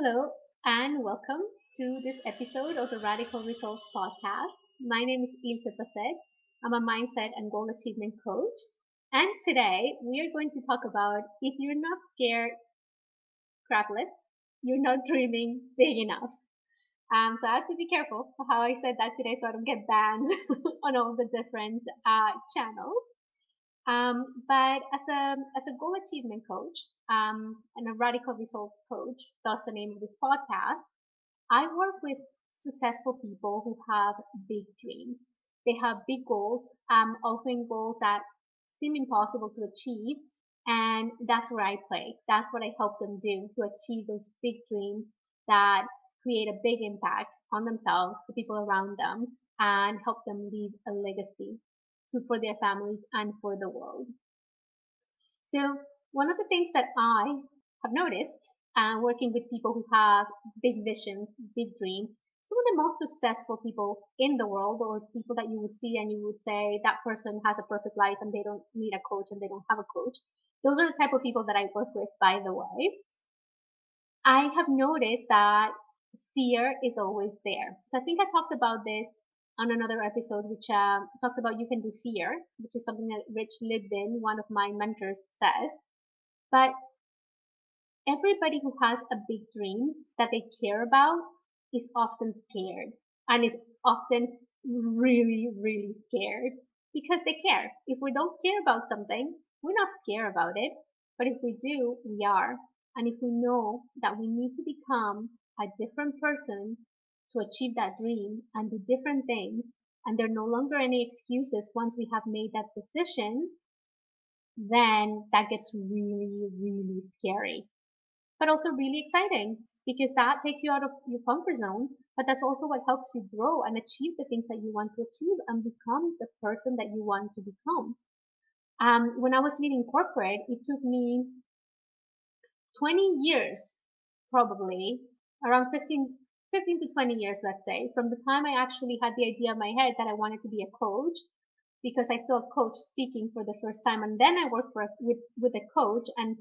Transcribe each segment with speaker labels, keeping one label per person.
Speaker 1: Hello and welcome to this episode of the Radical Results Podcast. My name is Ilse Passet. I'm a mindset and goal achievement coach. And today we are going to talk about if you're not scared crapless, you're not dreaming big enough. Um, so I have to be careful how I said that today so I don't get banned on all the different uh, channels. Um, but as a as a goal achievement coach um, and a radical results coach, that's the name of this podcast. I work with successful people who have big dreams. They have big goals, um, often goals that seem impossible to achieve, and that's where I play. That's what I help them do to achieve those big dreams that create a big impact on themselves, the people around them, and help them leave a legacy to, for their families and for the world. So one of the things that I have noticed uh, working with people who have big visions, big dreams, some of the most successful people in the world or people that you would see and you would say that person has a perfect life and they don't need a coach and they don't have a coach. Those are the type of people that I work with, by the way. I have noticed that fear is always there. So I think I talked about this on another episode, which uh, talks about you can do fear, which is something that Rich Liddell, one of my mentors, says. But everybody who has a big dream that they care about is often scared and is often really, really scared because they care. If we don't care about something, we're not scared about it. But if we do, we are. And if we know that we need to become a different person to achieve that dream and do different things and there are no longer any excuses once we have made that decision, then that gets really, really scary. But also really exciting because that takes you out of your comfort zone, but that's also what helps you grow and achieve the things that you want to achieve and become the person that you want to become. Um, when I was leaving corporate, it took me 20 years, probably around 15, 15 to 20 years, let's say, from the time I actually had the idea in my head that I wanted to be a coach, because I saw a coach speaking for the first time, and then I worked a, with with a coach, and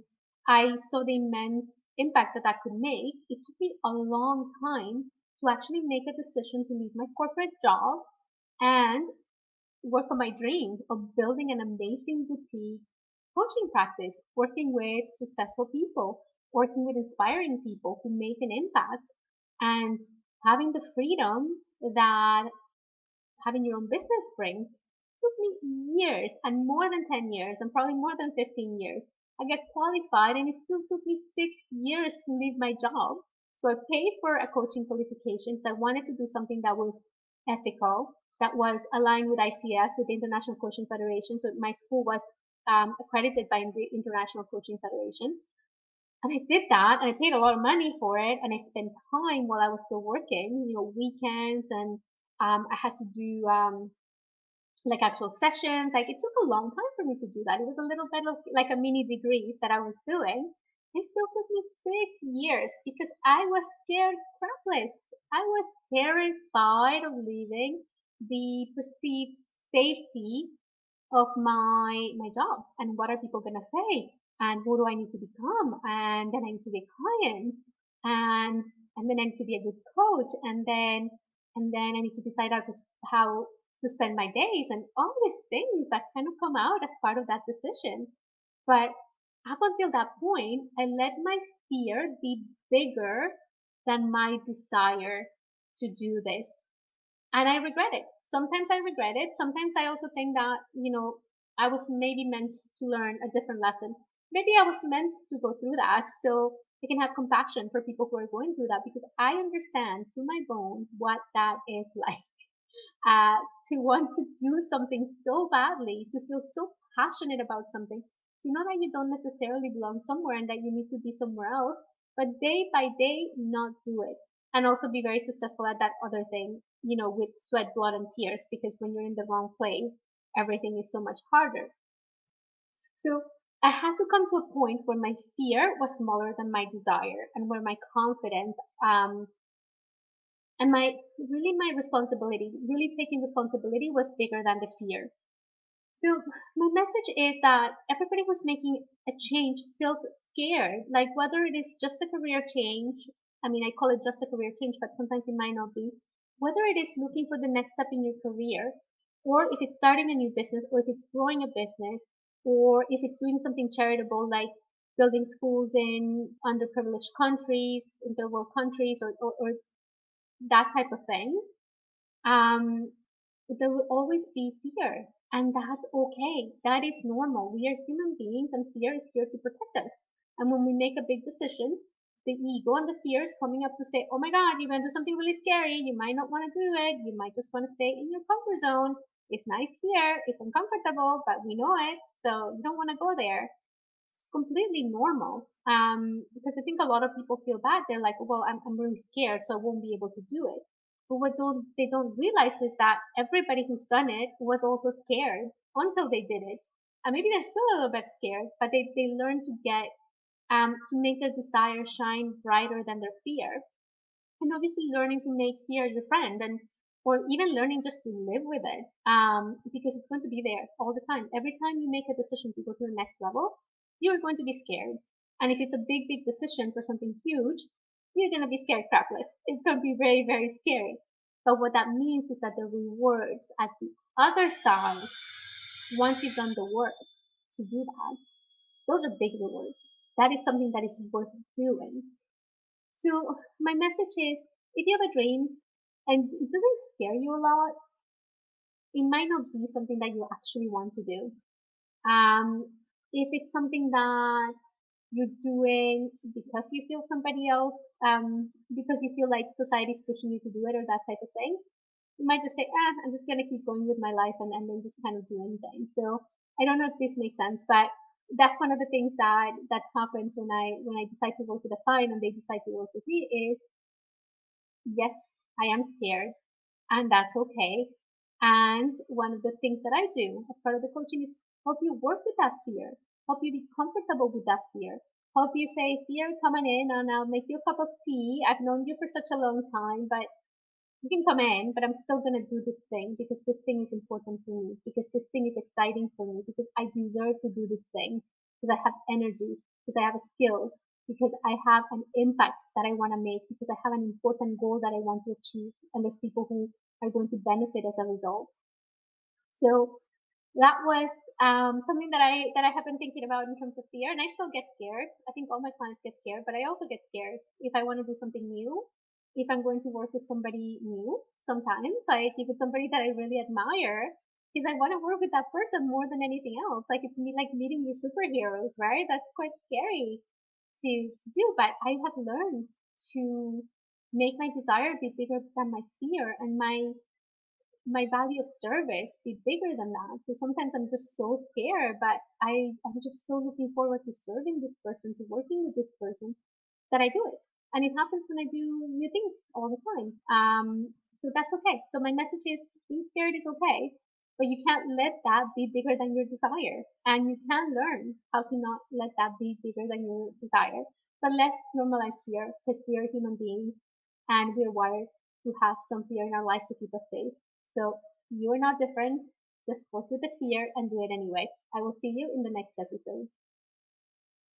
Speaker 1: I saw the immense impact that that could make. It took me a long time to actually make a decision to leave my corporate job and work on my dream of building an amazing boutique coaching practice, working with successful people, working with inspiring people who make an impact and having the freedom that having your own business brings took me years and more than 10 years and probably more than 15 years. I get qualified and it still took me six years to leave my job. So I paid for a coaching qualification. So I wanted to do something that was ethical, that was aligned with ICF, with the International Coaching Federation. So my school was um, accredited by the International Coaching Federation. And I did that and I paid a lot of money for it and I spent time while I was still working, you know, weekends and um, I had to do um, like actual sessions. Like it took a long time for me to do that. It was a little bit of like a mini degree that I was doing. It still took me six years because I was scared crapless. I was terrified of leaving the perceived safety of my my job and what are people gonna say and who do I need to become? And then I need to be a client and, and then I need to be a good coach. And then, and then I need to decide how to, how to spend my days and all these things that kind of come out as part of that decision. But up until that point, I let my fear be bigger than my desire to do this. And I regret it. Sometimes I regret it. Sometimes I also think that, you know, I was maybe meant to learn a different lesson maybe I was meant to go through that so I can have compassion for people who are going through that because I understand to my bone what that is like. Uh, to want to do something so badly, to feel so passionate about something, to know that you don't necessarily belong somewhere and that you need to be somewhere else, but day by day not do it. And also be very successful at that other thing, you know, with sweat, blood, and tears, because when you're in the wrong place, everything is so much harder. So I had to come to a point where my fear was smaller than my desire and where my confidence um, and my really my responsibility, really taking responsibility was bigger than the fear. So my message is that everybody who's making a change feels scared, like whether it is just a career change, I mean, I call it just a career change, but sometimes it might not be. Whether it is looking for the next step in your career, or if it's starting a new business, or if it's growing a business, or if it's doing something charitable like building schools in underprivileged countries, in third world countries, or, or, or that type of thing, um, there will always be fear. And that's okay. That is normal. We are human beings and fear is here to protect us. And when we make a big decision, the ego and the fear is coming up to say, oh my God, you're going to do something really scary. You might not want to do it. You might just want to stay in your comfort zone. It's nice here. It's uncomfortable, but we know it. So you don't want to go there. It's completely normal. Um, because I think a lot of people feel bad. They're like, well, I'm, I'm really scared, so I won't be able to do it. But what don't, they don't realize is that everybody who's done it was also scared until they did it. And maybe they're still a little bit scared, but they, they learn to get, um, to make their desire shine brighter than their fear. And obviously learning to make fear your friend and, or even learning just to live with it, um, because it's going to be there all the time. Every time you make a decision to go to the next level, you're going to be scared. And if it's a big, big decision for something huge, you're going to be scared crapless. It's going to be very, very scary. But what that means is that the rewards at the other side, once you've done the work to do that, those are big rewards. That is something that is worth doing. So my message is, if you have a dream and it doesn't scare you a lot, it might not be something that you actually want to do. Um, if it's something that you're doing because you feel somebody else, um, because you feel like society's pushing you to do it or that type of thing, you might just say, ah, I'm just going to keep going with my life and, and then just kind of do anything. So I don't know if this makes sense, but that's one of the things that, that happens when I, when I decide to work with a client and they decide to work with me is, yes, I am scared and that's okay. And one of the things that I do as part of the coaching is help you work with that fear help you be comfortable with that fear. Help you say, fear coming in and I'll make you a cup of tea. I've known you for such a long time, but you can come in, but I'm still going to do this thing because this thing is important for me, because this thing is exciting for me, because I deserve to do this thing, because I have energy, because I have skills, because I have an impact that I want to make, because I have an important goal that I want to achieve, and there's people who are going to benefit as a result. So that was um, something that I that I have been thinking about in terms of fear, and I still get scared. I think all my clients get scared, but I also get scared if I want to do something new, if I'm going to work with somebody new. Sometimes, like if it's somebody that I really admire, because I want to work with that person more than anything else. Like it's me like meeting your superheroes, right? That's quite scary to to do, but I have learned to make my desire be bigger than my fear and my my value of service be bigger than that. So sometimes I'm just so scared, but I, I'm just so looking forward to serving this person, to working with this person that I do it. And it happens when I do new things all the time. Um, so that's okay. So my message is being scared is okay, but you can't let that be bigger than your desire. And you can learn how to not let that be bigger than your desire. But let's normalize fear because we are human beings and we're wired to have some fear in our lives to keep us safe. So you are not different. Just work with the fear and do it anyway. I will see you in the next episode.